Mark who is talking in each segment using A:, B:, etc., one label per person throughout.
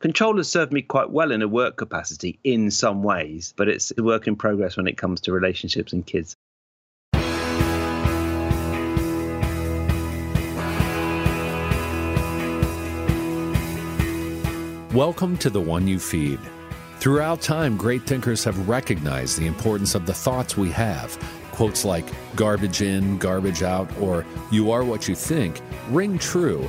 A: Control has served me quite well in a work capacity in some ways, but it's a work in progress when it comes to relationships and kids.
B: Welcome to The One You Feed. Throughout time, great thinkers have recognized the importance of the thoughts we have. Quotes like garbage in, garbage out, or you are what you think ring true.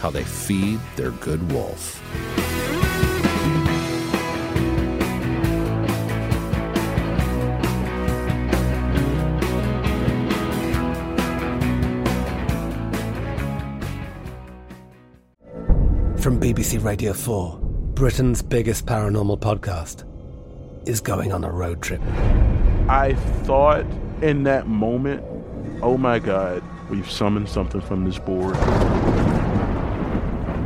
B: how they feed their good wolf.
C: From BBC Radio 4, Britain's biggest paranormal podcast is going on a road trip.
D: I thought in that moment, oh my God, we've summoned something from this board.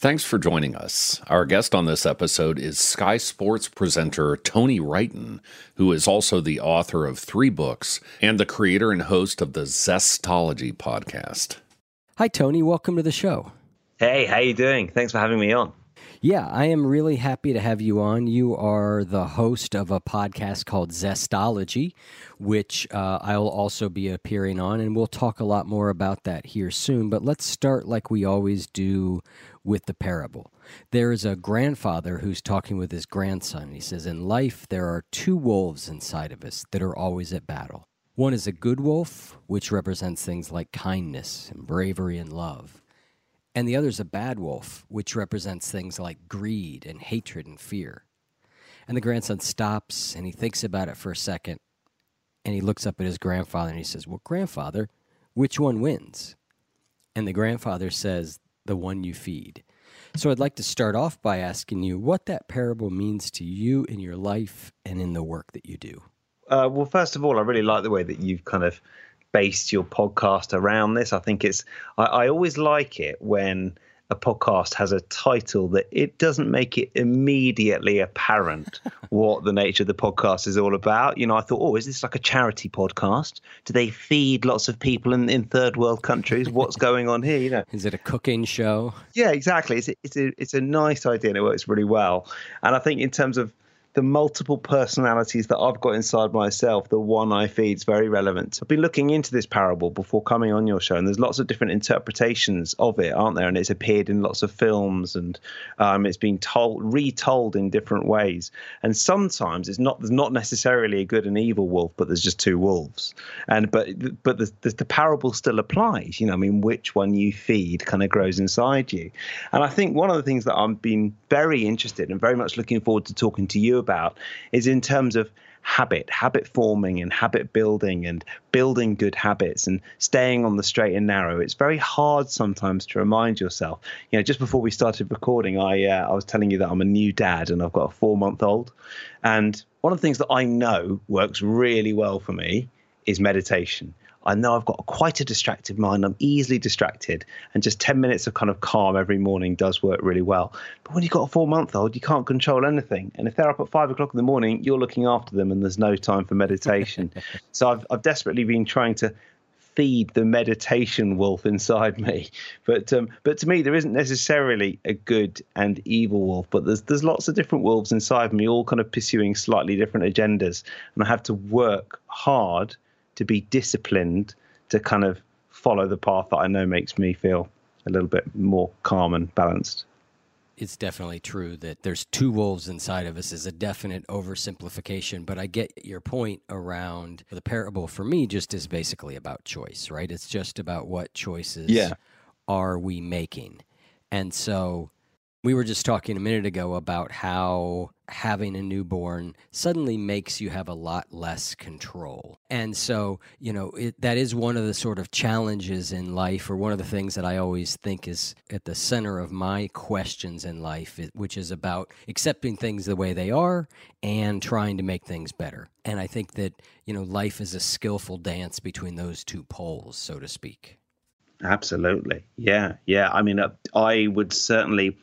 B: Thanks for joining us. Our guest on this episode is Sky Sports presenter Tony Wrighton, who is also the author of three books and the creator and host of the Zestology podcast.
E: Hi, Tony. Welcome to the show.
A: Hey, how you doing? Thanks for having me on.
E: Yeah, I am really happy to have you on. You are the host of a podcast called Zestology, which uh, I'll also be appearing on, and we'll talk a lot more about that here soon. But let's start like we always do with the parable. There is a grandfather who's talking with his grandson. He says, In life, there are two wolves inside of us that are always at battle. One is a good wolf, which represents things like kindness and bravery and love. And the other is a bad wolf, which represents things like greed and hatred and fear. And the grandson stops and he thinks about it for a second and he looks up at his grandfather and he says, Well, grandfather, which one wins? And the grandfather says, the one you feed. So I'd like to start off by asking you what that parable means to you in your life and in the work that you do.
A: Uh, well, first of all, I really like the way that you've kind of based your podcast around this. I think it's, I, I always like it when a podcast has a title that it doesn't make it immediately apparent what the nature of the podcast is all about. You know, I thought, oh, is this like a charity podcast? Do they feed lots of people in, in third world countries? What's going on here? You know,
E: is it a cooking show?
A: Yeah, exactly. It's a, it's a it's a nice idea and it works really well. And I think in terms of the multiple personalities that I've got inside myself, the one I feed is very relevant. I've been looking into this parable before coming on your show, and there's lots of different interpretations of it, aren't there? And it's appeared in lots of films, and um, it's been told, retold in different ways. And sometimes it's not there's not necessarily a good and evil wolf, but there's just two wolves. And but but the, the, the parable still applies. You know, I mean, which one you feed kind of grows inside you. And I think one of the things that I've been very interested and very much looking forward to talking to you about is in terms of habit, habit forming and habit building and building good habits and staying on the straight and narrow. It's very hard sometimes to remind yourself. You know, just before we started recording, I uh, I was telling you that I'm a new dad and I've got a four month old. And one of the things that I know works really well for me is meditation. I know I've got quite a distracted mind. I'm easily distracted, and just 10 minutes of kind of calm every morning does work really well. But when you've got a four month old, you can't control anything. And if they're up at five o'clock in the morning, you're looking after them, and there's no time for meditation. so I've, I've desperately been trying to feed the meditation wolf inside me. But um, but to me, there isn't necessarily a good and evil wolf, but there's there's lots of different wolves inside me, all kind of pursuing slightly different agendas, and I have to work hard to be disciplined to kind of follow the path that I know makes me feel a little bit more calm and balanced.
E: It's definitely true that there's two wolves inside of us is a definite oversimplification but i get your point around the parable for me just is basically about choice right? It's just about what choices
A: yeah.
E: are we making? And so we were just talking a minute ago about how having a newborn suddenly makes you have a lot less control. And so, you know, it, that is one of the sort of challenges in life, or one of the things that I always think is at the center of my questions in life, which is about accepting things the way they are and trying to make things better. And I think that, you know, life is a skillful dance between those two poles, so to speak.
A: Absolutely. Yeah. Yeah. I mean, uh, I would certainly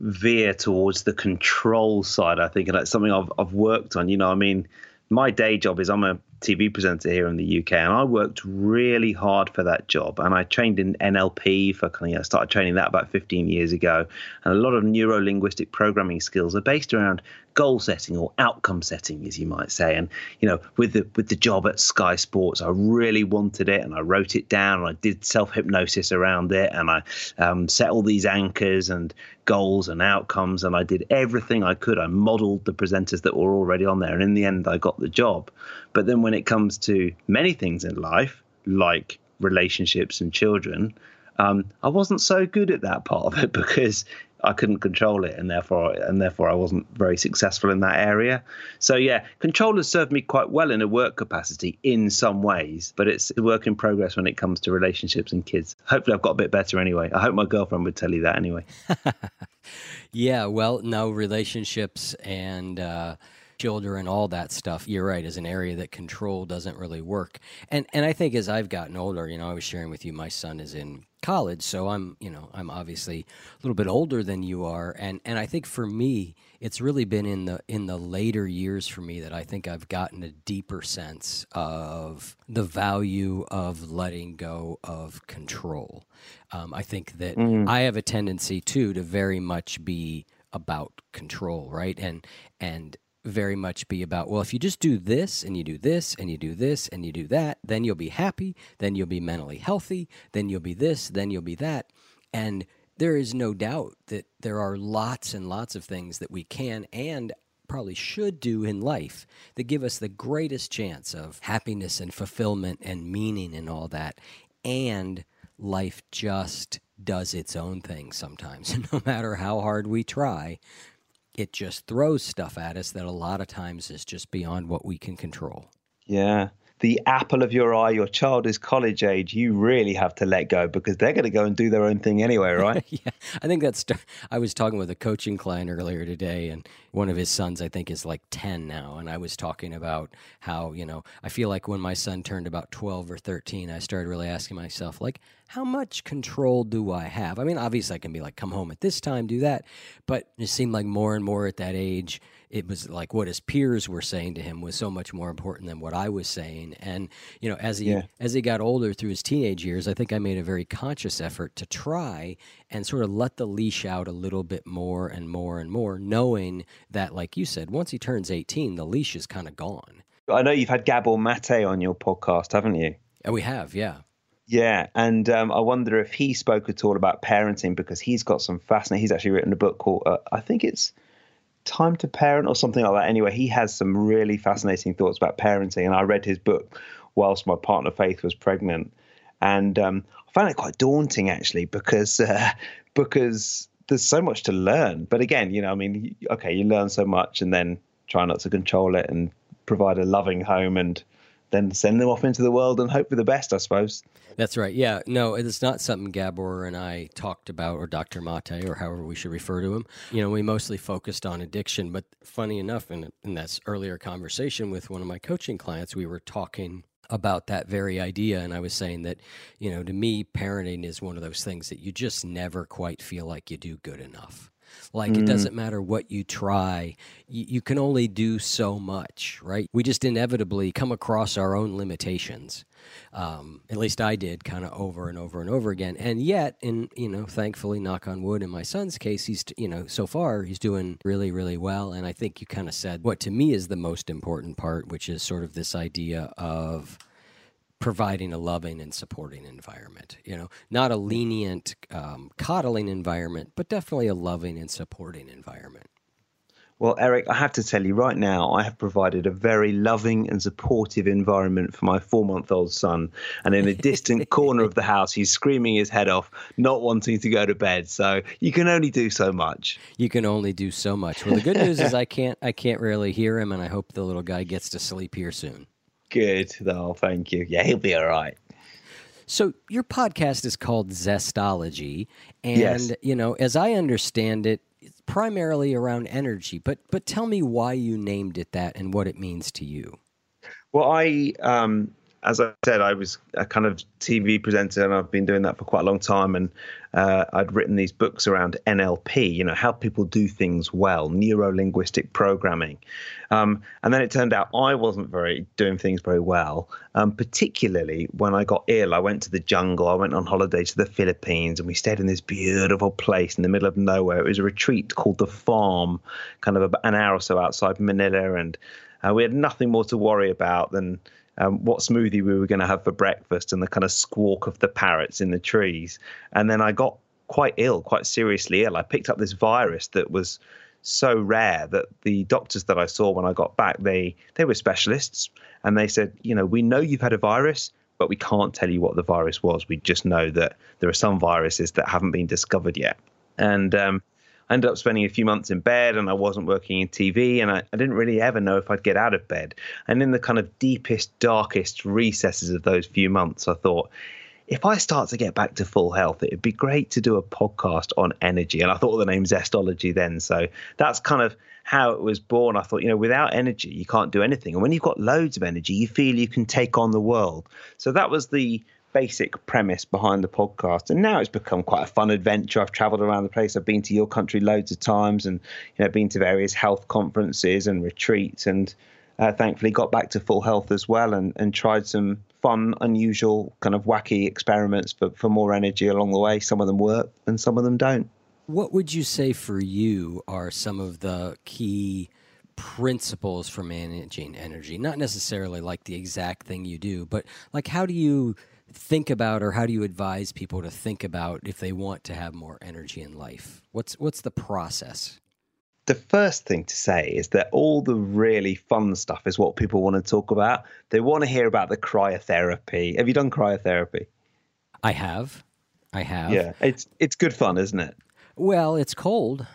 A: veer towards the control side. I think, and that's something I've I've worked on. You know, I mean, my day job is I'm a TV presenter here in the UK, and I worked really hard for that job. And I trained in NLP for you know, I started training that about 15 years ago. And a lot of neuro linguistic programming skills are based around goal setting or outcome setting, as you might say. And you know, with the with the job at Sky Sports, I really wanted it, and I wrote it down, and I did self hypnosis around it, and I um, set all these anchors and goals and outcomes, and I did everything I could. I modelled the presenters that were already on there, and in the end, I got the job. But then when it comes to many things in life, like relationships and children, um, I wasn't so good at that part of it because I couldn't control it, and therefore and therefore I wasn't very successful in that area. So yeah, control has served me quite well in a work capacity in some ways, but it's a work in progress when it comes to relationships and kids. Hopefully, I've got a bit better anyway. I hope my girlfriend would tell you that anyway.
E: yeah, well, no relationships and. Uh children, and all that stuff. You're right, is an area that control doesn't really work. And and I think as I've gotten older, you know, I was sharing with you, my son is in college, so I'm, you know, I'm obviously a little bit older than you are, and and I think for me, it's really been in the in the later years for me that I think I've gotten a deeper sense of the value of letting go of control. Um, I think that mm. I have a tendency too to very much be about control, right? And and very much be about, well, if you just do this and you do this and you do this and you do that, then you'll be happy, then you'll be mentally healthy, then you'll be this, then you'll be that. And there is no doubt that there are lots and lots of things that we can and probably should do in life that give us the greatest chance of happiness and fulfillment and meaning and all that. And life just does its own thing sometimes. no matter how hard we try, it just throws stuff at us that a lot of times is just beyond what we can control.
A: Yeah. The apple of your eye, your child is college age, you really have to let go because they're going to go and do their own thing anyway, right?
E: yeah. I think that's. I was talking with a coaching client earlier today, and one of his sons, I think, is like 10 now. And I was talking about how, you know, I feel like when my son turned about 12 or 13, I started really asking myself, like, how much control do I have? I mean, obviously, I can be like, come home at this time, do that. But it seemed like more and more at that age, it was like what his peers were saying to him was so much more important than what I was saying. And you know, as he yeah. as he got older through his teenage years, I think I made a very conscious effort to try and sort of let the leash out a little bit more and more and more, knowing that, like you said, once he turns eighteen, the leash is kind of gone.
A: I know you've had Gabor Mate on your podcast, haven't you?
E: Yeah, we have, yeah.
A: Yeah, and um, I wonder if he spoke at all about parenting because he's got some fascinating. He's actually written a book called uh, I think it's Time to Parent or something like that. Anyway, he has some really fascinating thoughts about parenting, and I read his book whilst my partner Faith was pregnant, and um, I found it quite daunting actually because uh, because there's so much to learn. But again, you know, I mean, okay, you learn so much, and then try not to control it and provide a loving home and then send them off into the world and hope for the best, I suppose.
E: That's right. Yeah. No, it's not something Gabor and I talked about, or Dr. Mate, or however we should refer to him. You know, we mostly focused on addiction, but funny enough, in, in that earlier conversation with one of my coaching clients, we were talking about that very idea. And I was saying that, you know, to me, parenting is one of those things that you just never quite feel like you do good enough. Like it doesn't matter what you try, you, you can only do so much, right? We just inevitably come across our own limitations. Um, at least I did, kind of over and over and over again. And yet, in you know, thankfully, knock on wood, in my son's case, he's you know, so far he's doing really, really well. And I think you kind of said what to me is the most important part, which is sort of this idea of providing a loving and supporting environment. You know, not a lenient, um, coddling environment, but definitely a loving and supporting environment.
A: Well, Eric, I have to tell you right now, I have provided a very loving and supportive environment for my four month old son. And in a distant corner of the house, he's screaming his head off, not wanting to go to bed. So you can only do so much.
E: You can only do so much. Well, the good news is I can't, I can't really hear him, and I hope the little guy gets to sleep here soon.
A: Good. though. thank you. Yeah, he'll be all right.
E: So your podcast is called Zestology, and
A: Yes.
E: you know, as I understand it, it's primarily around energy. But but tell me why you named it that and what it means to you.
A: Well, I, um, as I said, I was a kind of TV presenter, and I've been doing that for quite a long time. And uh, I'd written these books around NLP, you know, how people do things well, neuro linguistic programming. Um, and then it turned out I wasn't very doing things very well, um, particularly when I got ill. I went to the jungle. I went on holiday to the Philippines, and we stayed in this beautiful place in the middle of nowhere. It was a retreat called the Farm, kind of about an hour or so outside Manila, and uh, we had nothing more to worry about than um, what smoothie we were going to have for breakfast and the kind of squawk of the parrots in the trees. And then I got quite ill, quite seriously ill. I picked up this virus that was so rare that the doctors that I saw when I got back, they they were specialists, and they said, you know, we know you've had a virus, but we can't tell you what the virus was. We just know that there are some viruses that haven't been discovered yet. And um, I ended up spending a few months in bed and I wasn't working in TV and I, I didn't really ever know if I'd get out of bed. And in the kind of deepest, darkest recesses of those few months, I thought, if I start to get back to full health, it'd be great to do a podcast on energy. And I thought the name Zestology then. So that's kind of how it was born. I thought, you know, without energy, you can't do anything. And when you've got loads of energy, you feel you can take on the world. So that was the basic premise behind the podcast. And now it's become quite a fun adventure. I've traveled around the place. I've been to your country loads of times and you know been to various health conferences and retreats and uh, thankfully got back to full health as well and, and tried some fun unusual kind of wacky experiments for, for more energy along the way. Some of them work and some of them don't.
E: What would you say for you are some of the key principles for managing energy? Not necessarily like the exact thing you do, but like how do you think about or how do you advise people to think about if they want to have more energy in life? What's what's the process?
A: the first thing to say is that all the really fun stuff is what people want to talk about. They want to hear about the cryotherapy. Have you done cryotherapy?
E: I have. I have.
A: Yeah, it's it's good fun, isn't it?
E: Well, it's cold.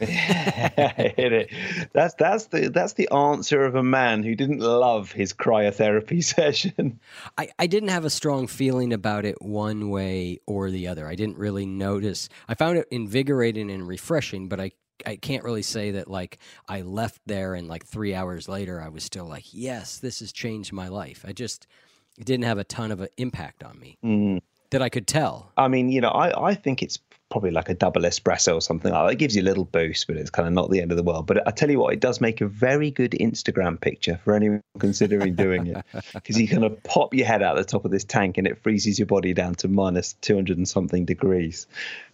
A: I hit it- that's that's the that's the answer of a man who didn't love his cryotherapy session.
E: I, I didn't have a strong feeling about it one way or the other. I didn't really notice. I found it invigorating and refreshing, but I I can't really say that like I left there and like three hours later I was still like, yes, this has changed my life. I just it didn't have a ton of an impact on me mm. That I could tell.
A: I mean, you know, I, I think it's probably like a double espresso or something like that. It gives you a little boost, but it's kind of not the end of the world. But I tell you what, it does make a very good Instagram picture for anyone considering doing it. Because you kind of pop your head out the top of this tank and it freezes your body down to minus 200 and something degrees.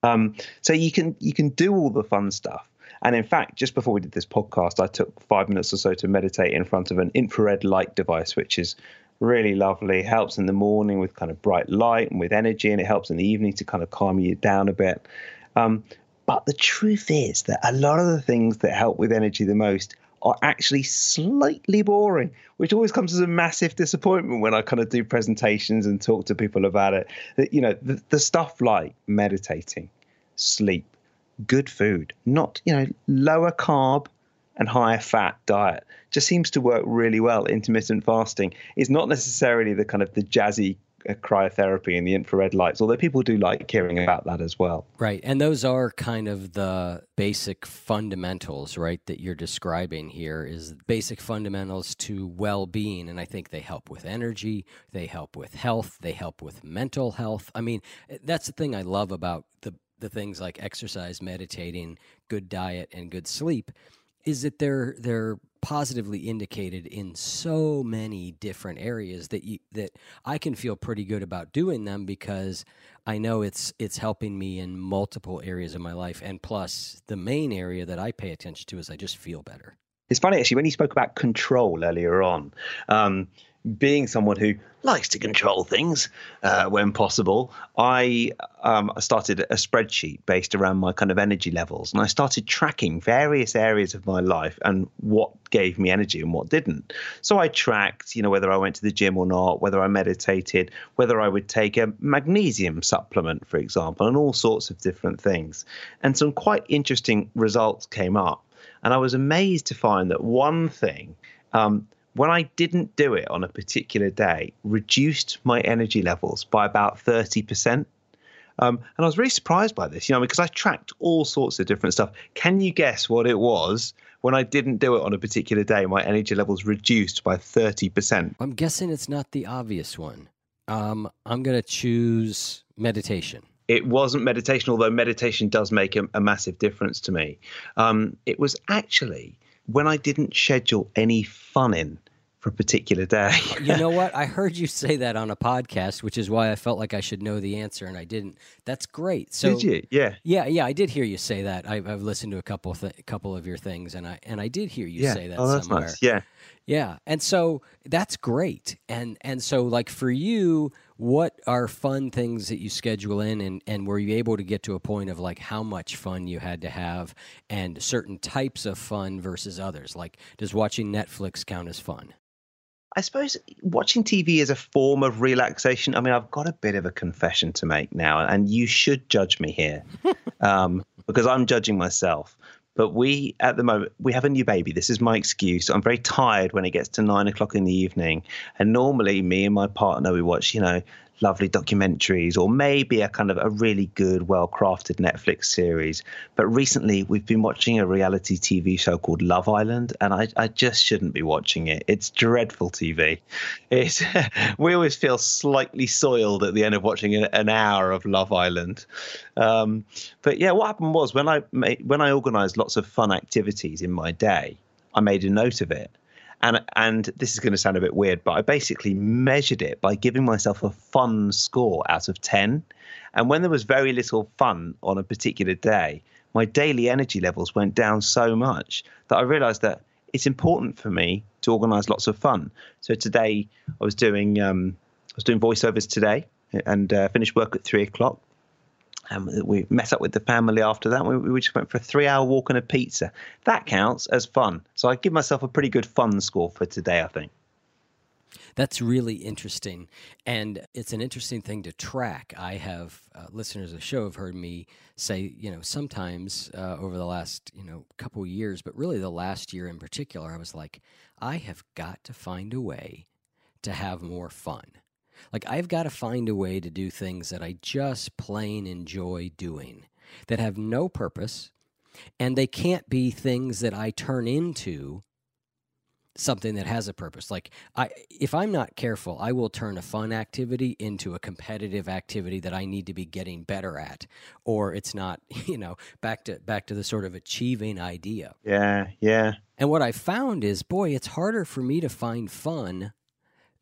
A: Um, so you can you can do all the fun stuff. And in fact, just before we did this podcast, I took five minutes or so to meditate in front of an infrared light device, which is really lovely. Helps in the morning with kind of bright light and with energy, and it helps in the evening to kind of calm you down a bit. Um, but the truth is that a lot of the things that help with energy the most are actually slightly boring, which always comes as a massive disappointment when I kind of do presentations and talk to people about it. That you know, the, the stuff like meditating, sleep, good food, not you know lower carb and higher fat diet just seems to work really well. Intermittent fasting is not necessarily the kind of the jazzy uh, cryotherapy and the infrared lights, although people do like hearing about that as well.
E: Right. And those are kind of the basic fundamentals, right, that you're describing here is basic fundamentals to well-being and I think they help with energy, they help with health, they help with mental health. I mean, that's the thing I love about the the things like exercise, meditating, good diet, and good sleep is that they're they're positively indicated in so many different areas that you that I can feel pretty good about doing them because I know it's it's helping me in multiple areas of my life and plus the main area that I pay attention to is I just feel better.
A: It's funny actually when you spoke about control earlier on. Um, being someone who likes to control things uh, when possible, I um, started a spreadsheet based around my kind of energy levels, and I started tracking various areas of my life and what gave me energy and what didn't. So I tracked, you know, whether I went to the gym or not, whether I meditated, whether I would take a magnesium supplement, for example, and all sorts of different things. And some quite interesting results came up, and I was amazed to find that one thing. Um, when I didn't do it on a particular day, reduced my energy levels by about 30%. Um, and I was really surprised by this, you know, because I tracked all sorts of different stuff. Can you guess what it was when I didn't do it on a particular day? My energy levels reduced by 30%.
E: I'm guessing it's not the obvious one. Um, I'm going to choose meditation.
A: It wasn't meditation, although meditation does make a, a massive difference to me. Um, it was actually when I didn't schedule any fun in for a particular day.
E: you know what? I heard you say that on a podcast, which is why I felt like I should know the answer, and I didn't. That's great. So
A: did you? Yeah.
E: Yeah, yeah. I did hear you say that. I've, I've listened to a couple of th- couple of your things, and I and I did hear you
A: yeah.
E: say that
A: oh, that's
E: somewhere.
A: Nice. Yeah.
E: Yeah, and so that's great. And and so like for you, what are fun things that you schedule in and and were you able to get to a point of like how much fun you had to have and certain types of fun versus others? Like does watching Netflix count as fun?
A: I suppose watching TV is a form of relaxation. I mean, I've got a bit of a confession to make now, and you should judge me here um, because I'm judging myself. But we, at the moment, we have a new baby. This is my excuse. I'm very tired when it gets to nine o'clock in the evening. And normally, me and my partner, we watch, you know, lovely documentaries or maybe a kind of a really good, well crafted Netflix series. But recently, we've been watching a reality TV show called Love Island, and I, I just shouldn't be watching it. It's dreadful TV. It's, we always feel slightly soiled at the end of watching an hour of Love Island. Um, but yeah, what happened was when I when I organised lots of fun activities in my day, I made a note of it and and this is going to sound a bit weird, but I basically measured it by giving myself a fun score out of ten. And when there was very little fun on a particular day, my daily energy levels went down so much that I realised that it's important for me to organise lots of fun. So today I was doing um, I was doing voiceovers today and uh, finished work at three o'clock. And we met up with the family after that. We, we just went for a three hour walk and a pizza. That counts as fun. So I give myself a pretty good fun score for today, I think.
E: That's really interesting. And it's an interesting thing to track. I have uh, listeners of the show have heard me say, you know, sometimes uh, over the last, you know, couple years, but really the last year in particular, I was like, I have got to find a way to have more fun. Like, I've got to find a way to do things that I just plain enjoy doing that have no purpose, and they can't be things that I turn into something that has a purpose. Like I if I'm not careful, I will turn a fun activity into a competitive activity that I need to be getting better at or it's not, you know, back to back to the sort of achieving idea.
A: Yeah, yeah.
E: And what I found is boy, it's harder for me to find fun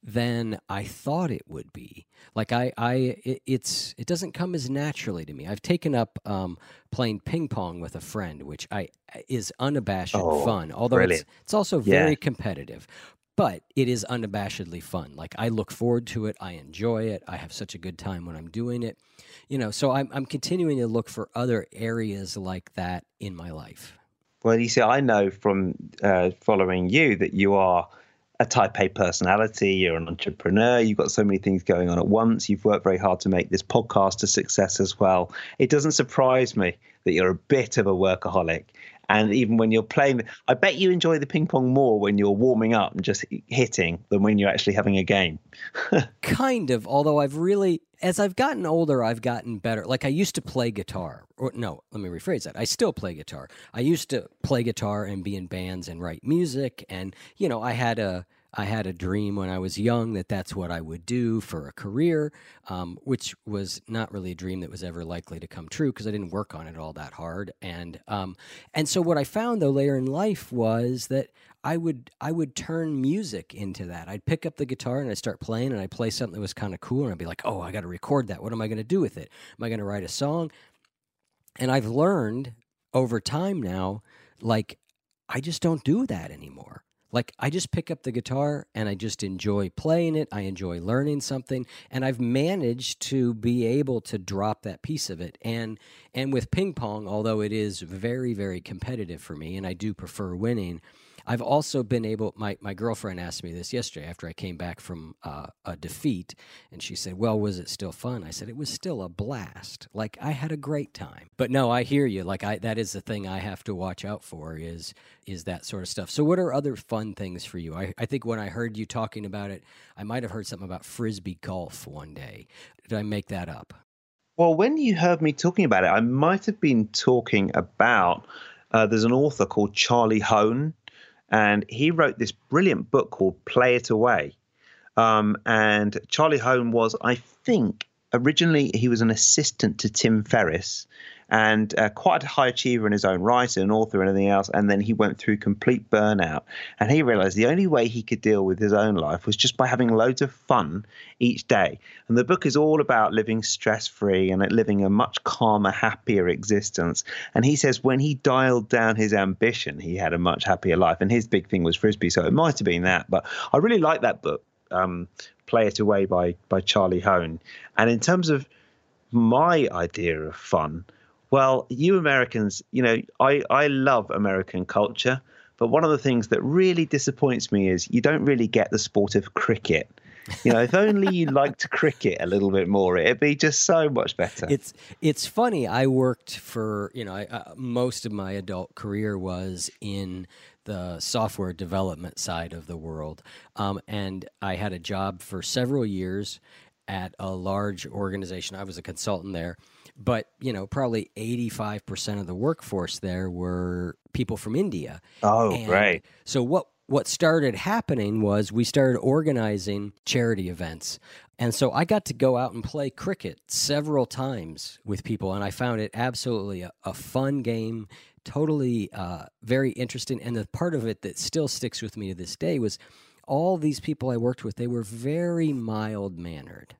E: than I thought it would be. Like I, I, it, it's it doesn't come as naturally to me. I've taken up um, playing ping pong with a friend, which I is unabashed
A: oh,
E: fun. Although it's, it's also very yeah. competitive, but it is unabashedly fun. Like I look forward to it. I enjoy it. I have such a good time when I'm doing it. You know, so I'm I'm continuing to look for other areas like that in my life.
A: Well, you see, I know from uh, following you that you are a type A personality, you're an entrepreneur, you've got so many things going on at once, you've worked very hard to make this podcast a success as well. It doesn't surprise me that you're a bit of a workaholic. And even when you're playing, I bet you enjoy the ping pong more when you're warming up and just hitting than when you're actually having a game.
E: kind of, although I've really, as I've gotten older, I've gotten better. Like I used to play guitar, or no, let me rephrase that. I still play guitar. I used to play guitar and be in bands and write music, and you know, I had a I had a dream when I was young that that's what I would do for a career, um, which was not really a dream that was ever likely to come true because I didn't work on it all that hard. And um, and so what I found though later in life was that I would I would turn music into that. I'd pick up the guitar and I'd start playing and I'd play something that was kind of cool and I'd be like, oh, I got to record that. What am I going to do with it? Am I going to write a song? And I've learned over time now, like I just don't do that anymore. Like I just pick up the guitar and I just enjoy playing it. I enjoy learning something and I've managed to be able to drop that piece of it. And and with ping pong, although it is very very competitive for me and I do prefer winning, I've also been able. My my girlfriend asked me this yesterday after I came back from uh, a defeat, and she said, "Well, was it still fun?" I said, "It was still a blast. Like I had a great time." But no, I hear you. Like I that is the thing I have to watch out for is is that sort of stuff. So, what are other fun things for you? I I think when I heard you talking about it, I might have heard something about frisbee golf one day. Did I make that up?
A: Well, when you heard me talking about it, I might have been talking about. Uh, there's an author called Charlie Hoehn and he wrote this brilliant book called Play It Away. Um, and Charlie Hoehn was, I think, originally he was an assistant to Tim Ferriss and uh, quite a high achiever in his own right, an author and anything else. And then he went through complete burnout. And he realized the only way he could deal with his own life was just by having loads of fun each day. And the book is all about living stress free and living a much calmer, happier existence. And he says when he dialed down his ambition, he had a much happier life. And his big thing was frisbee. So it might have been that. But I really like that book. Um, Play It Away by by Charlie Hoehn. And in terms of my idea of fun, well, you Americans, you know, I, I love American culture, but one of the things that really disappoints me is you don't really get the sport of cricket. You know, if only you liked cricket a little bit more, it'd be just so much better.
E: It's it's funny. I worked for you know I, uh, most of my adult career was in the software development side of the world, um, and I had a job for several years at a large organization. I was a consultant there, but you know probably 85% of the workforce there were people from india.
A: Oh and right.
E: so what what started happening was we started organizing charity events. And so i got to go out and play cricket several times with people and i found it absolutely a, a fun game totally uh, very interesting. And the part of it that still sticks with me to this day was all these people i worked with they were very mild mannered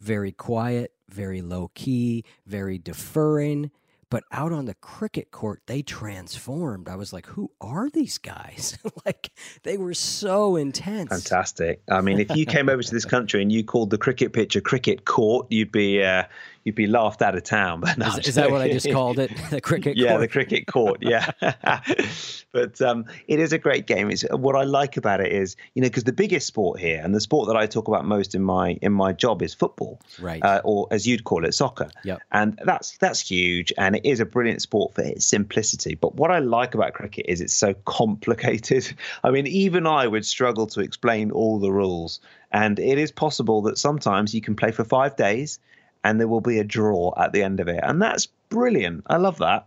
E: very quiet, very low key, very deferring. But out on the cricket court, they transformed. I was like, who are these guys? like, they were so intense.
A: Fantastic. I mean, if you came over to this country and you called the cricket pitch a cricket court, you'd be uh, you'd be laughed out of town. But
E: no, is, is, that what I just called it? The cricket
A: yeah,
E: court?
A: the cricket court. Yeah. but um, it is a great game. It's, what I like about it is, you know, because the biggest sport here and the sport that I talk about most in my in my job is football,
E: right?
A: Uh, or as you'd call it, soccer.
E: Yeah.
A: And that's that's huge, and it is a brilliant sport for its simplicity. But what I like about cricket is it's so complicated. I mean, even I would struggle to explain all the rules. And it is possible that sometimes you can play for five days and there will be a draw at the end of it. And that's brilliant. I love that.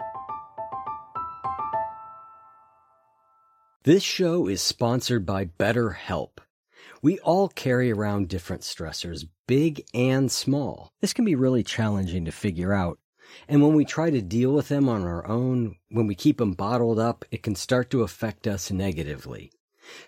E: This show is sponsored by BetterHelp. We all carry around different stressors, big and small. This can be really challenging to figure out. And when we try to deal with them on our own, when we keep them bottled up, it can start to affect us negatively.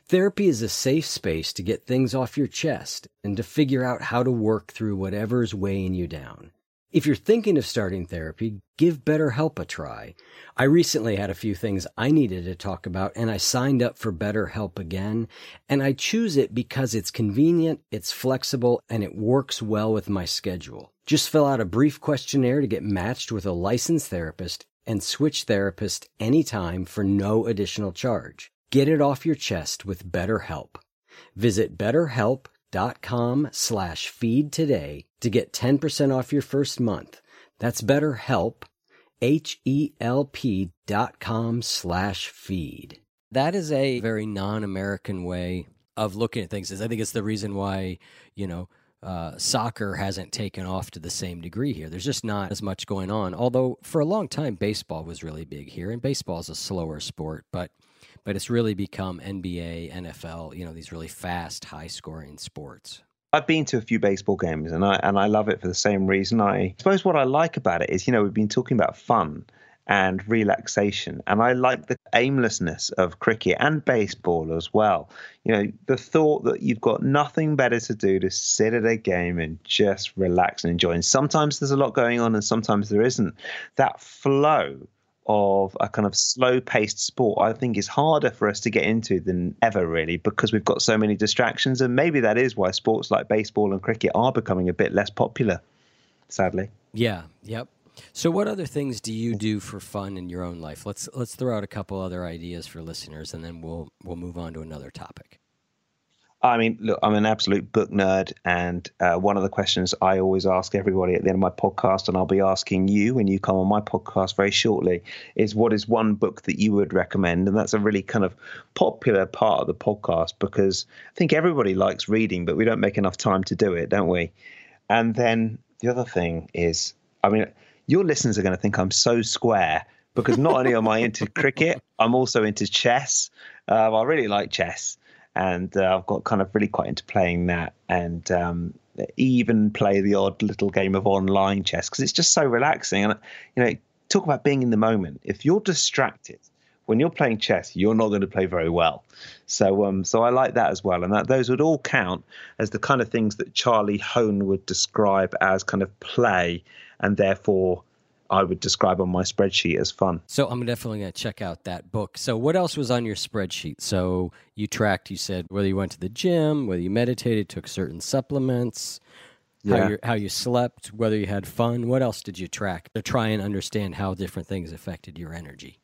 E: Therapy is a safe space to get things off your chest and to figure out how to work through whatever's weighing you down. If you're thinking of starting therapy, give BetterHelp a try. I recently had a few things I needed to talk about and I signed up for BetterHelp again. And I choose it because it's convenient, it's flexible, and it works well with my schedule. Just fill out a brief questionnaire to get matched with a licensed therapist and switch therapist anytime for no additional charge. Get it off your chest with BetterHelp. Visit betterhelp.com slash feed today to get 10% off your first month. That's BetterHelp, H-E-L-P dot com slash feed. That is a very non-American way of looking at things. I think it's the reason why, you know, uh, soccer hasn't taken off to the same degree here. There's just not as much going on. Although for a long time, baseball was really big here, and baseball is a slower sport, but but it's really become NBA, NFL, you know, these really fast, high scoring sports.
A: I've been to a few baseball games and I and I love it for the same reason. I suppose what I like about it is, you know, we've been talking about fun and relaxation. And I like the aimlessness of cricket and baseball as well. You know, the thought that you've got nothing better to do to sit at a game and just relax and enjoy. And sometimes there's a lot going on and sometimes there isn't. That flow of a kind of slow paced sport, I think is harder for us to get into than ever, really, because we've got so many distractions. And maybe that is why sports like baseball and cricket are becoming a bit less popular, sadly.
E: Yeah, yep. So, what other things do you do for fun in your own life? Let's let's throw out a couple other ideas for listeners, and then we'll we'll move on to another topic.
A: I mean, look, I'm an absolute book nerd, and uh, one of the questions I always ask everybody at the end of my podcast, and I'll be asking you when you come on my podcast very shortly, is what is one book that you would recommend? And that's a really kind of popular part of the podcast because I think everybody likes reading, but we don't make enough time to do it, don't we? And then the other thing is, I mean, your listeners are going to think I'm so square because not only am I into cricket, I'm also into chess. Uh, I really like chess and uh, I've got kind of really quite into playing that and um, even play the odd little game of online chess because it's just so relaxing. And you know, talk about being in the moment. If you're distracted when you're playing chess, you're not going to play very well. So, um, so I like that as well, and that those would all count as the kind of things that Charlie Hoehn would describe as kind of play, and therefore I would describe on my spreadsheet as fun.
E: So I'm definitely going to check out that book. So what else was on your spreadsheet? So you tracked, you said whether you went to the gym, whether you meditated, took certain supplements, yeah. how, you how you slept, whether you had fun. What else did you track to try and understand how different things affected your energy?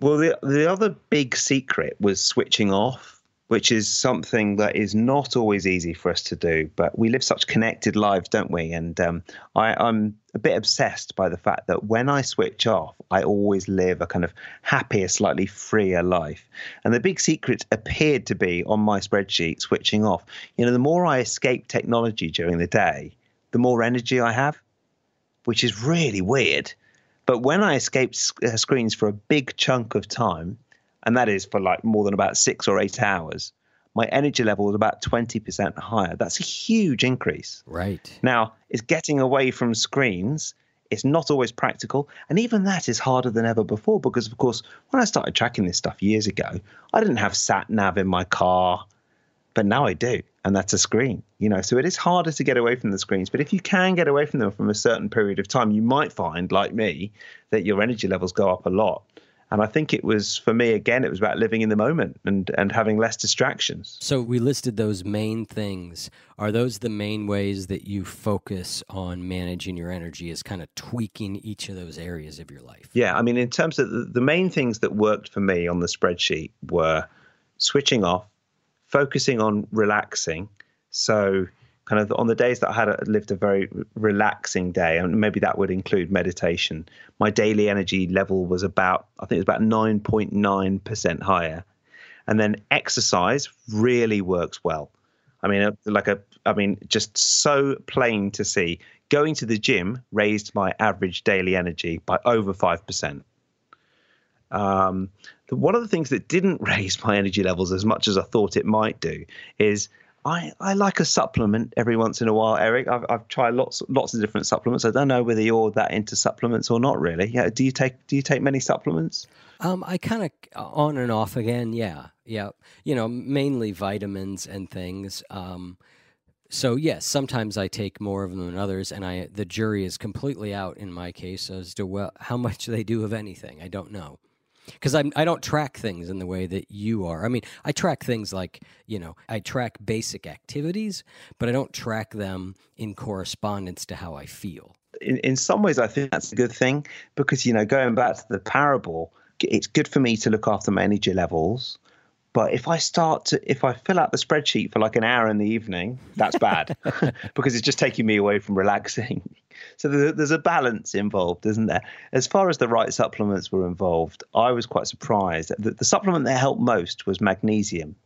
A: Well, the the other big secret was switching off which is something that is not always easy for us to do. But we live such connected lives, don't we? And um, I, I'm a bit obsessed by the fact that when I switch off, I always live a kind of happier, slightly freer life. And the big secret appeared to be on my spreadsheet switching off. You know, the more I escape technology during the day, the more energy I have, which is really weird. But when I escape uh, screens for a big chunk of time, and that is for like more than about six or eight hours, my energy level was about 20% higher. That's a huge increase.
E: Right.
A: Now, it's getting away from screens. It's not always practical. And even that is harder than ever before because, of course, when I started tracking this stuff years ago, I didn't have sat nav in my car, but now I do. And that's a screen, you know. So it is harder to get away from the screens. But if you can get away from them from a certain period of time, you might find, like me, that your energy levels go up a lot. And I think it was for me again, it was about living in the moment and and having less distractions.
E: So we listed those main things. Are those the main ways that you focus on managing your energy? Is kind of tweaking each of those areas of your life?
A: Yeah, I mean, in terms of the, the main things that worked for me on the spreadsheet were switching off, focusing on relaxing. So kind of on the days that I had lived a very relaxing day, and maybe that would include meditation, my daily energy level was about, I think it was about 9.9% higher. And then exercise really works well. I mean, like a, I mean, just so plain to see. Going to the gym raised my average daily energy by over 5%. Um, one of the things that didn't raise my energy levels as much as I thought it might do is I, I like a supplement every once in a while, Eric. I've, I've tried lots lots of different supplements. I don't know whether you're that into supplements or not. Really, yeah. Do you take do you take many supplements?
E: Um, I kind of on and off again. Yeah, yeah. You know, mainly vitamins and things. Um, so yes, sometimes I take more of them than others, and I the jury is completely out in my case as to well how much they do of anything. I don't know because I'm I don't track things in the way that you are. I mean, I track things like you know I track basic activities, but I don't track them in correspondence to how I feel.
A: In in some ways, I think that's a good thing because you know going back to the parable, it's good for me to look after my energy levels. But if I start to, if I fill out the spreadsheet for like an hour in the evening, that's bad because it's just taking me away from relaxing. So there's a balance involved, isn't there? As far as the right supplements were involved, I was quite surprised. The, the supplement that helped most was magnesium,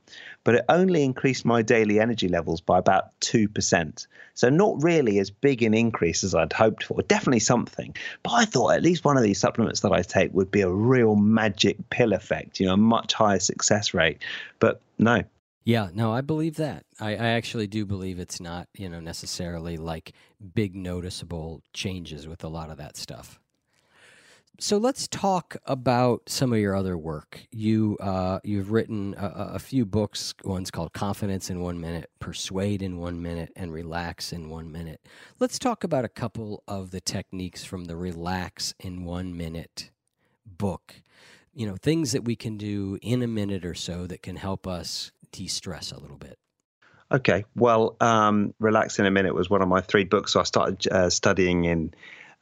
A: but it only increased my daily energy levels by about 2%. So not really as big an increase as I'd hoped for. Definitely something. But I thought at least one of these supplements that I take would be a real magic pill effect, you know, a much higher success rate. But no,
E: yeah, no, I believe that. I, I, actually do believe it's not, you know, necessarily like big noticeable changes with a lot of that stuff. So let's talk about some of your other work. You uh, you've written a, a, few books. One's called "Confidence in One Minute," "Persuade in One Minute," and "Relax in One Minute." Let's talk about a couple of the techniques from the "Relax in One Minute" book. You know, things that we can do in a minute or so that can help us de stress a little bit?
A: Okay. Well, um, Relax in a Minute was one of my three books. So I started uh, studying in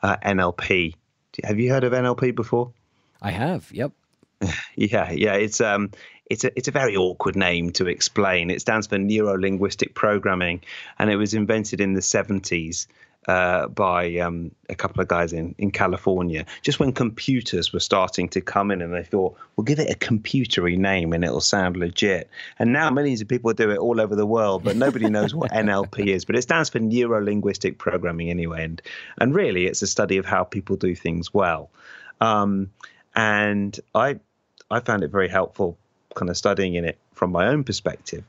A: uh, NLP. Have you heard of NLP before?
E: I have. Yep.
A: yeah, yeah. It's um, it's a it's a very awkward name to explain. It stands for neuro linguistic programming, and it was invented in the seventies uh, by um, a couple of guys in, in California, just when computers were starting to come in, and they thought, we'll give it a computery name and it'll sound legit. And now millions of people do it all over the world, but nobody knows what NLP is. But it stands for Neuro Linguistic Programming anyway, and and really, it's a study of how people do things well. Um, and I I found it very helpful, kind of studying in it from my own perspective.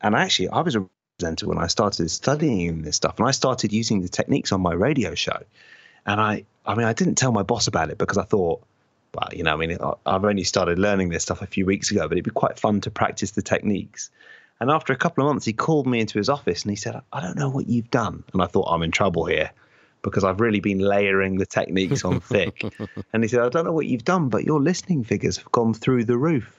A: And actually, I was a presenter when I started studying this stuff, and I started using the techniques on my radio show. And I, I mean, I didn't tell my boss about it because I thought, well, you know, I mean, I've only started learning this stuff a few weeks ago, but it'd be quite fun to practice the techniques. And after a couple of months, he called me into his office and he said, I don't know what you've done. And I thought, I'm in trouble here because I've really been layering the techniques on thick. and he said, I don't know what you've done, but your listening figures have gone through the roof.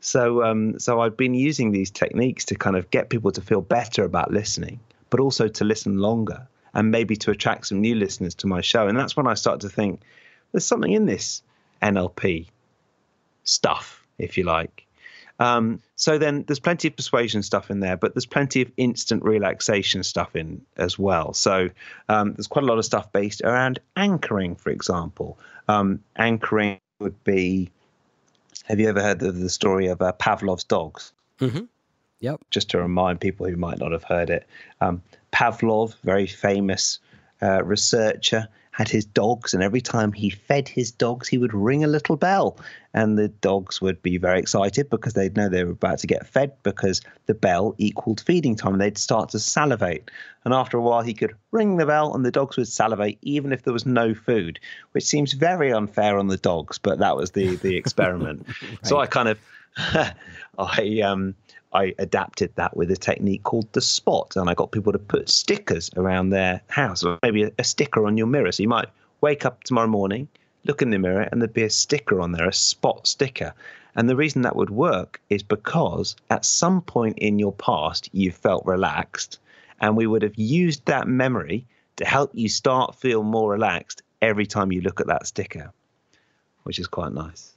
A: So, um, so I've been using these techniques to kind of get people to feel better about listening, but also to listen longer and maybe to attract some new listeners to my show. And that's when I start to think there's something in this NLP stuff, if you like. Um, so then there's plenty of persuasion stuff in there, but there's plenty of instant relaxation stuff in as well. So um, there's quite a lot of stuff based around anchoring, for example. Um, anchoring would be have you ever heard of the story of uh, Pavlov's dogs?
E: Mm-hmm. Yep.
A: Just to remind people who might not have heard it, um, Pavlov, very famous uh, researcher, had his dogs, and every time he fed his dogs, he would ring a little bell, and the dogs would be very excited because they'd know they were about to get fed because the bell equaled feeding time. They'd start to salivate, and after a while, he could ring the bell, and the dogs would salivate even if there was no food, which seems very unfair on the dogs, but that was the the experiment. right. So I kind of, I um. I adapted that with a technique called the spot, and I got people to put stickers around their house, or maybe a, a, sticker on your mirror. So you might wake up tomorrow morning, look in the mirror, and there'd be a sticker on there, a spot sticker. And the reason that would work is because at some point in your past you felt relaxed, and we would have used that memory to help you start feel more relaxed every time you look at that sticker, which is quite nice.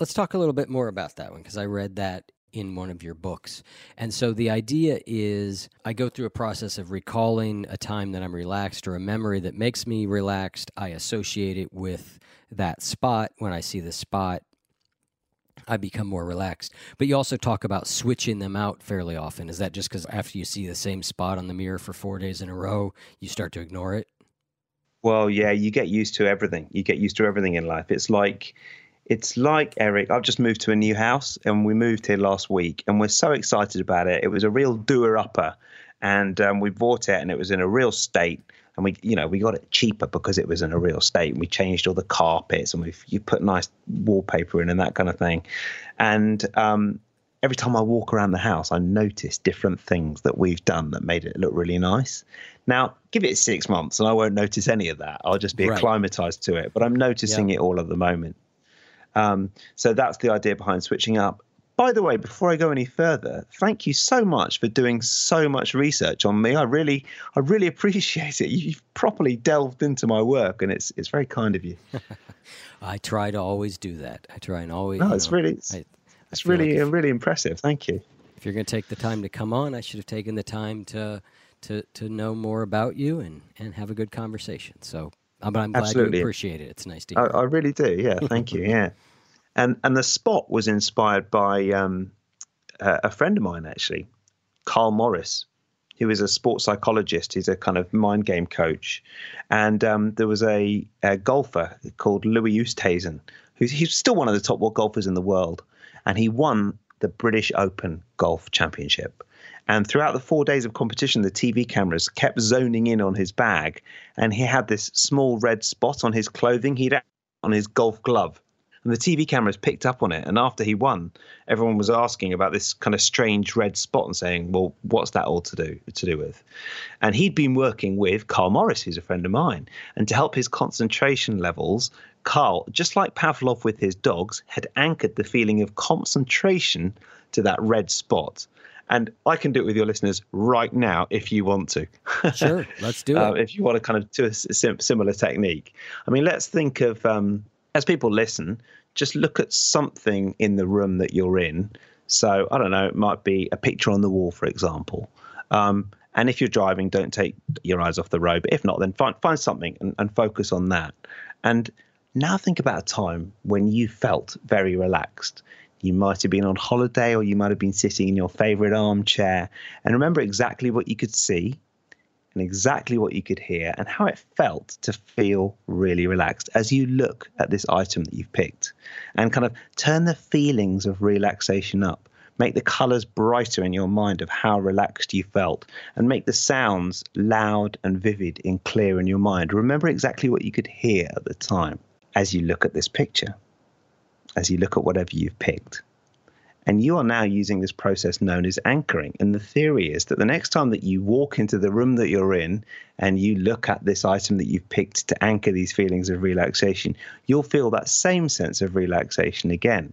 E: Let's talk a little bit more about that one because I read that in one of your books. And so the idea is I go through a process of recalling a time that I'm relaxed or a memory that makes me relaxed. I associate it with that spot. When I see the spot, I become more relaxed. But you also talk about switching them out fairly often. Is that just because after you see the same spot on the mirror for four days in a row, you start to ignore it?
A: Well, yeah, you get used to everything. You get used to everything in life. It's like it's like Eric. I've just moved to a new house, and we moved here last week, and we're so excited about it. It was a real doer upper, and um, we bought it, and it was in a real state. And we, you know, we got it cheaper because it was in a real state. And we changed all the carpets, and we you put nice wallpaper in and that kind of thing. And um, every time I walk around the house, I notice different things that we've done that made it look really nice. Now, give it six months, and I won't notice any of that. I'll just be
E: Right.
A: acclimatized to it. But I'm noticing
E: Yeah.
A: it all at the moment. Um, so that's the idea behind switching up. By the way, before I go any further, thank you so much for doing so much research on me. I really, I really appreciate it. You've properly delved into my work, and it's it's very kind of you.
E: I try to always do that. I try and always.
A: No, it's
E: know,
A: really, it's,
E: I- I
A: it's
E: like
A: really,
E: if-
A: uh, really impressive. Thank you.
E: if you're going to take the time to come on, I should have taken the time to to to know more about you and and have a good conversation. So, but I'm glad
A: Absolutely.
E: you appreciate it. It's nice to hear.
A: I really do. Yeah, thank you. Yeah, and and the spot was inspired by um, a a friend of mine actually, Karl Morris, who is a sports psychologist. He's a kind of mind game coach, and um, there was a, a golfer called Louis Oosthuizen, who's he's still one of the top world golfers in the world, and he won the British Open Golf Championship. And throughout the four days of competition, the TV cameras kept zoning in on his bag, and he had this small red spot on his clothing. He'd on his golf glove, and the TV cameras picked up on it. And after he won, everyone was asking about this kind of strange red spot and saying, "Well, what's that all to do to do with?" And he'd been working with Karl Morris, who's a friend of mine, and to help his concentration levels, Karl, just like Pavlov with his dogs, had anchored the feeling of concentration to that red spot. And I can do it with your listeners right now if you want to.
E: sure, let's do it.
A: Uh, if you want to kind of do a sim- similar technique. I mean, let's think of um, as people listen, just look at something in the room that you're in. So I don't know, it might be a picture on the wall, for example. Um, and if you're driving, don't take your eyes off the road. But if not, then find find something and, and focus on that. And now think about a time when you felt very relaxed. You might have been on holiday or you might have been sitting in your favorite armchair and remember exactly what you could see and exactly what you could hear and how it felt to feel really relaxed as you look at this item that you've picked and kind of turn the feelings of relaxation up. Make the colors brighter in your mind of how relaxed you felt and make the sounds loud and vivid and clear in your mind. Remember exactly what you could hear at the time as you look at this picture, as you look at whatever you've picked. And you are now using this process known as anchoring. And the theory is that the next time that you walk into the room that you're in and you look at this item that you've picked to anchor these feelings of relaxation, you'll feel that same sense of relaxation again.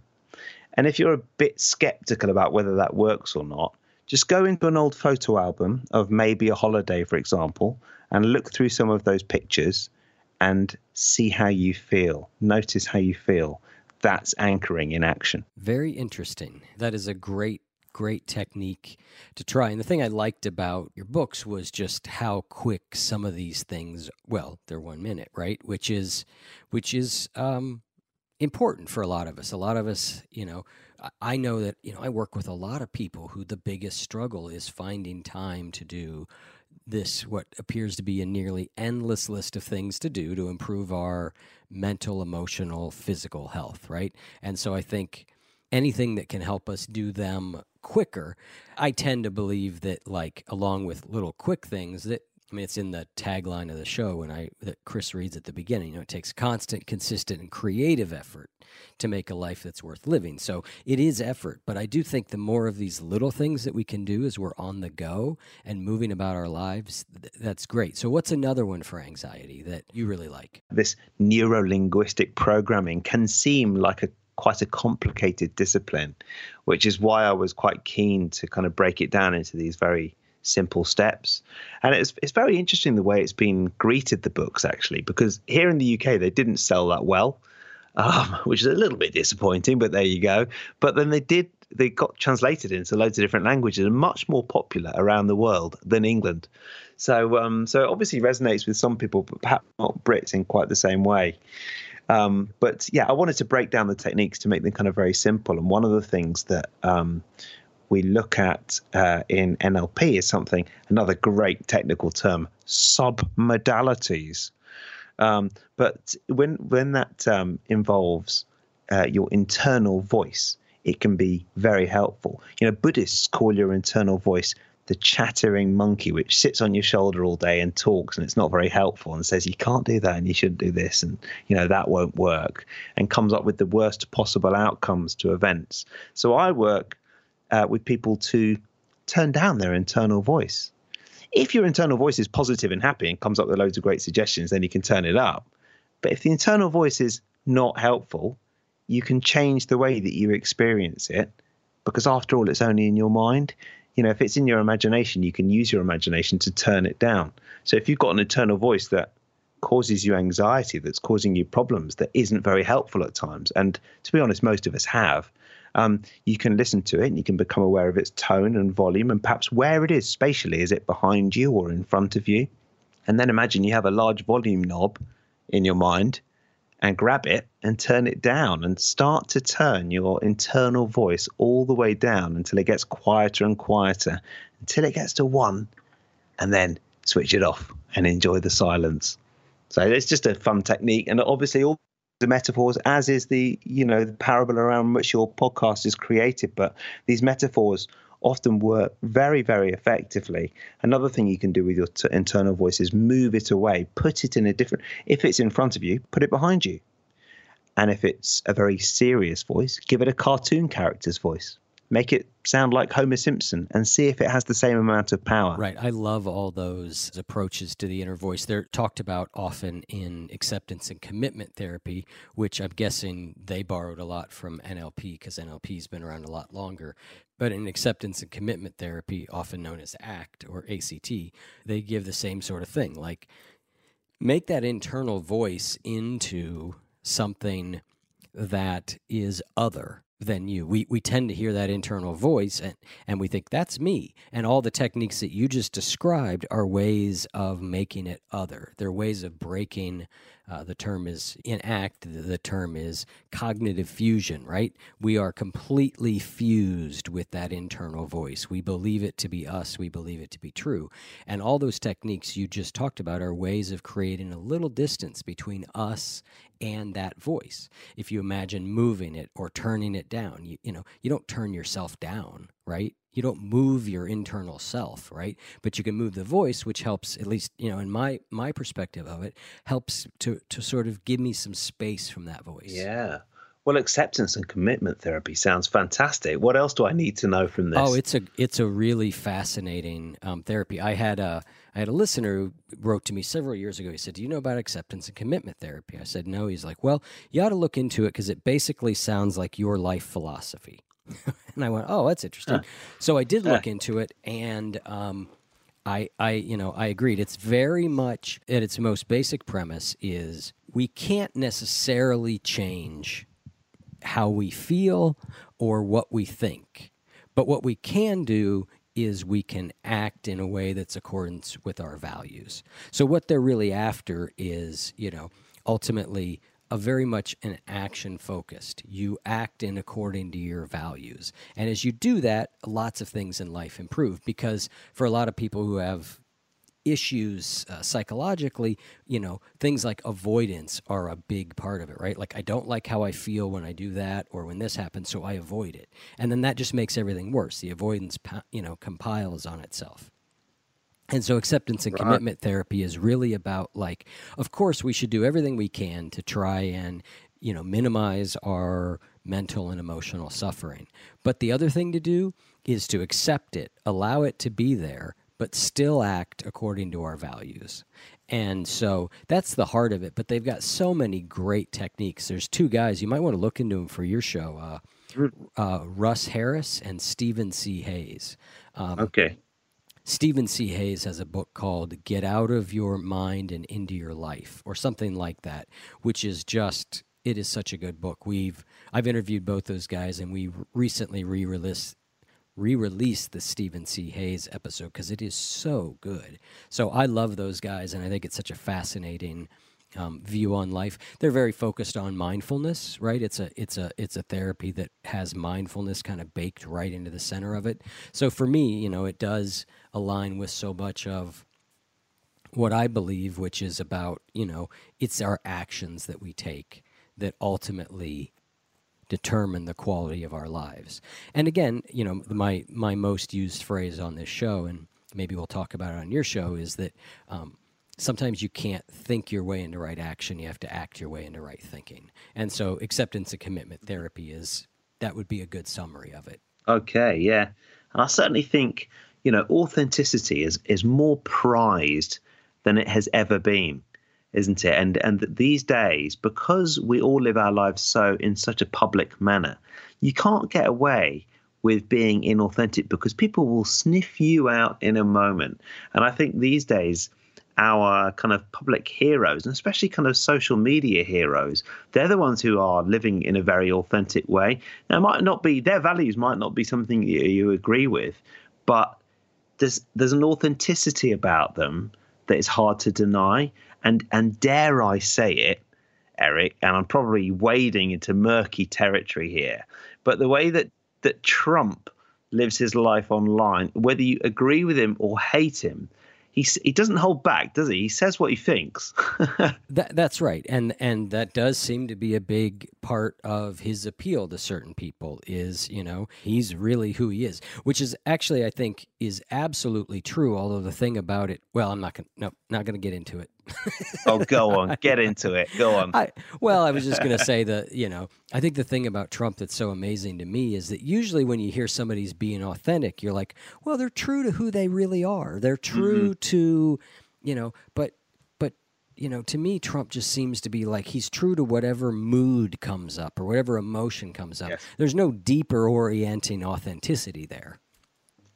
A: And if you're a bit skeptical about whether that works or not, just go into an old photo album of maybe a holiday, for example, and look through some of those pictures and see how you feel. Notice how you feel. That's anchoring in action.
E: Very interesting. That is a great, great technique to try. And the thing I liked about your books was just how quick some of these things. Well, they're one minute, right? Which is, which is um, important for a lot of us. A lot of us, you know, I- I know that you know I work with a lot of people who the biggest struggle is finding time to do this what appears to be a nearly endless list of things to do to improve our mental, emotional, physical health, right? And so I think anything that can help us do them quicker, I tend to believe that like along with little quick things that I mean, it's in the tagline of the show when I that Chris reads at the beginning. You know, it takes constant, consistent, and creative effort to make a life that's worth living. So it is effort, but I do think the more of these little things that we can do as we're on the go and moving about our lives, th- that's great. So what's another one for anxiety that you really like?
A: This neuro linguistic programming can seem like a quite a complicated discipline, which is why I was quite keen to kind of break it down into these very simple steps. And it's it's very interesting the way it's been greeted the books actually, because here in the UK they didn't sell that well, um, which is a little bit disappointing. But there you go. But then they did they got translated into loads of different languages and much more popular around the world than England. So um, so it obviously resonates with some people, but perhaps not Brits in quite the same way. Um, but yeah, I wanted to break down the techniques to make them kind of very simple. And one of the things that um, we look at uh, in NLP is something, another great technical term, submodalities. Um, but when when that um, involves uh, your internal voice, it can be very helpful. You know, Buddhists call your internal voice the chattering monkey, which sits on your shoulder all day and talks, and it's not very helpful, and says you can't do that and you shouldn't do this, and you know that won't work, and comes up with the worst possible outcomes to events. So I work uh, with people to turn down their internal voice. If your internal voice is positive and happy and comes up with loads of great suggestions, then you can turn it up. But if the internal voice is not helpful, you can change the way that you experience it because after all it's only in your mind you know if it's in your imagination you can use your imagination to turn it down so if you've got an internal voice that causes you anxiety that's causing you problems that isn't very helpful at times and to be honest most of us have um, you can listen to it and you can become aware of its tone and volume and perhaps where it is spatially. Is it behind you or in front of you? And then imagine you have a large volume knob in your mind and grab it and turn it down and start to turn your internal voice all the way down until it gets quieter and quieter until it gets to one and then switch it off and enjoy the silence. So it's just a fun technique. And obviously, all the metaphors, as is the you know the parable around which your podcast is created. But these metaphors often work very very effectively. Another thing you can do with your t- internal voice is move it away, put it in a different. If it's in front of you, put it behind you. And if it's a very serious voice, give it a cartoon character's voice make it sound like Homer Simpson and see if it has the same amount of power.
E: Right. I love all those approaches to the inner voice. They're talked about often in acceptance and commitment therapy, which I'm guessing they borrowed a lot from NLP because NLP's been around a lot longer. But in acceptance and commitment therapy, often known as ACT or ACT, they give the same sort of thing. Like make that internal voice into something that is other than you. We we tend to hear that internal voice and and we think that's me. And all the techniques that you just described are ways of making it other. They're ways of breaking uh, the term is in ACT, the term is cognitive fusion, right? We are completely fused with that internal voice. We believe it to be us, we believe it to be true. And all those techniques you just talked about are ways of creating a little distance between us and that voice. If you imagine moving it or turning it down, you, you know, you don't turn yourself down, right? You don't move your internal self, right? But you can move the voice, which helps, at least, you know, in my my perspective of it, helps to to sort of give me some space from that voice.
A: Yeah. Well, acceptance and commitment therapy sounds fantastic. What else do I need to know from this?
E: Oh, it's a it's a really fascinating um, therapy. I had a I had a listener who wrote to me several years ago. He said, "Do you know about acceptance and commitment therapy?" I said, "No." He's like, "Well, you ought to look into it because it basically sounds like your life philosophy." and I went, "Oh, that's interesting." Huh. So I did look into it, and um, I, I, you know, I agreed. It's very much at its most basic premise is we can't necessarily change how we feel or what we think. But what we can do is we can act in a way that's accordance with our values. So what they're really after is, you know, ultimately a very much an action focused. You act in according to your values. And as you do that, lots of things in life improve because for a lot of people who have issues uh, psychologically, you know, things like avoidance are a big part of it, right? Like, I don't like how I feel when I do that or when this happens, so I avoid it. And then that just makes everything worse. The avoidance, you know, compiles on itself. And so acceptance and commitment therapy is really about like of course we should do everything we can to try and you know minimize our mental and emotional suffering. But the other thing to do is to accept it, allow it to be there, but still act according to our values. And so that's the heart of it. But they've got so many great techniques. There's two guys, you might want to look into them for your show uh, uh, Russ Harris and Steven C. Hayes.
A: Um, okay.
E: Steven C. Hayes has a book called Get Out of Your Mind and Into Your Life, or something like that, which is just, it is such a good book. We've, I've interviewed both those guys, and we recently re released. Re-released the Steven C. Hayes episode because it is so good. So I love those guys, and I think it's such a fascinating um, view on life. They're very focused on mindfulness, right? It's a it's a it's a therapy that has mindfulness kind of baked right into the center of it. So for me, you know, it does align with so much of what I believe, which is about you know, it's our actions that we take that ultimately determine the quality of our lives. And again, you know, my my most used phrase on this show, and maybe we'll talk about it on your show, is that. Um, sometimes you can't think your way into right action. You have to act your way into right thinking. And so acceptance and commitment therapy is that would be a good summary of it.
A: Okay, yeah. And I certainly think, you know, authenticity is is more prized than it has ever been, isn't it? And and these days, because we all live our lives so in such a public manner, you can't get away with being inauthentic because people will sniff you out in a moment. And I think these days our kind of public heroes, and especially kind of social media heroes, they're the ones who are living in a very authentic way. Now, might not be their values might not be something you, you agree with, but there's there's an authenticity about them that is hard to deny, and and dare I say it, Eric, and I'm probably wading into murky territory here, but the way that that Trump lives his life online, whether you agree with him or hate him, he he doesn't hold back, does he? He says what he thinks.
E: that, that's right, and and that does seem to be a big part of his appeal to certain people. Is you know he's really who he is, which is actually I think is absolutely true. Although the thing about it, well, I'm not gonna no, not gonna get into it.
A: Oh, go on, get into it. Go on.
E: I, well, I was just going to say that you know I think the thing about Trump that's so amazing to me is that usually when you hear somebody's being authentic, you're like, well, they're true to who they really are. They're true mm-hmm. to, you know, but but you know, to me, Trump just seems to be like he's true to whatever mood comes up or whatever emotion comes up. Yes. There's no deeper orienting authenticity there.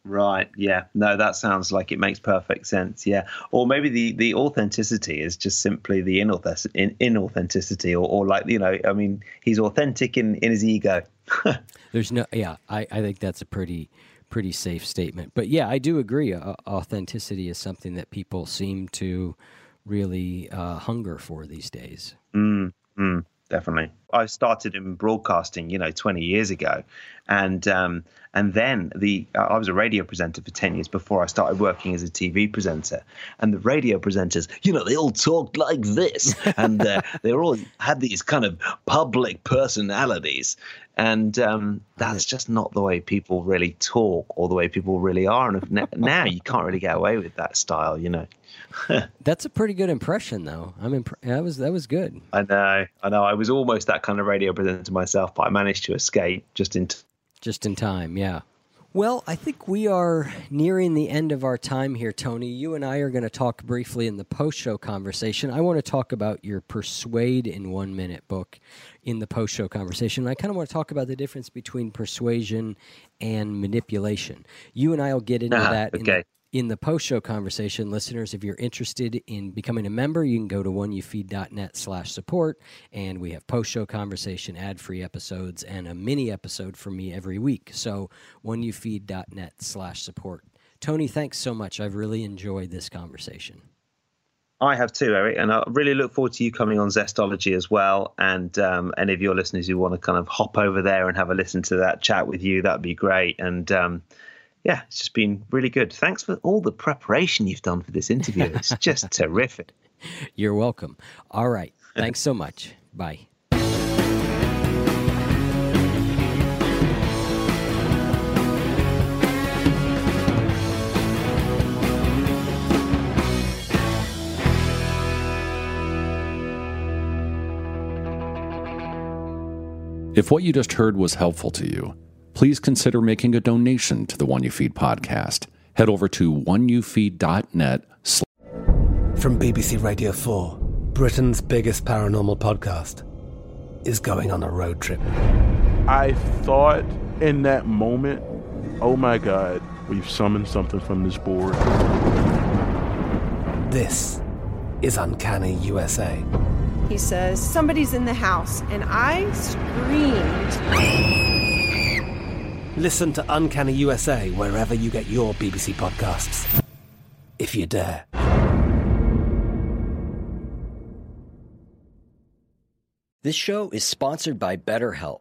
A: Right. Yeah. No, that sounds like it makes perfect sense. Yeah. Or maybe the the authenticity is just simply the inauthentic, inauthenticity, or, or like you know, I mean, he's authentic in in his ego.
E: There's no. Yeah. I I think that's a pretty pretty safe statement. But yeah, I do agree. Uh, authenticity is something that people seem to really uh, hunger for these days.
A: Mm, mm, definitely. I started in broadcasting, you know, 20 years ago, and um, and then the I was a radio presenter for 10 years before I started working as a TV presenter. And the radio presenters, you know, they all talked like this, and uh, they all had these kind of public personalities. And um, that's just not the way people really talk or the way people really are. And now you can't really get away with that style, you know.
E: That's a pretty good impression, though. I mean, that was that was good.
A: I know, I know. I was almost that kind of radio presenter myself, but I managed to escape just in t-
E: just in time. Yeah. Well, I think we are nearing the end of our time here, Tony. You and I are going to talk briefly in the post show conversation. I want to talk about your Persuade in One Minute book in the post show conversation. I kind of want to talk about the difference between persuasion and manipulation. You and I will get into uh that okay. in, in the post show conversation, listeners, if you're interested in becoming a member, you can go to oneyoufeed.net slash support. And we have post show conversation, ad free episodes, and a mini episode for me every week. So oneyoufeed.net slash support. Tony, thanks so much. I've really enjoyed this conversation.
A: I have too, Eric, and I really look forward to you coming on Zestology as well. And um, any of your listeners who want to kind of hop over there and have a listen to that chat with you, that'd be great. And um, yeah, it's just been really good. Thanks for all the preparation you've done for this interview. It's just terrific.
E: You're welcome. All right. Thanks so much. Bye.
B: If what you just heard was helpful to you, please consider making a donation to the One You Feed podcast. Head over to oneyoufeed.net.
C: From BBC Radio 4, Britain's biggest paranormal podcast is going on a road trip.
D: I thought in that moment, oh my God, we've summoned something from this board.
C: This is Uncanny USA.
F: He says, Somebody's in the house, and I screamed.
C: Listen to Uncanny USA wherever you get your BBC podcasts, if you dare.
E: This show is sponsored by BetterHelp.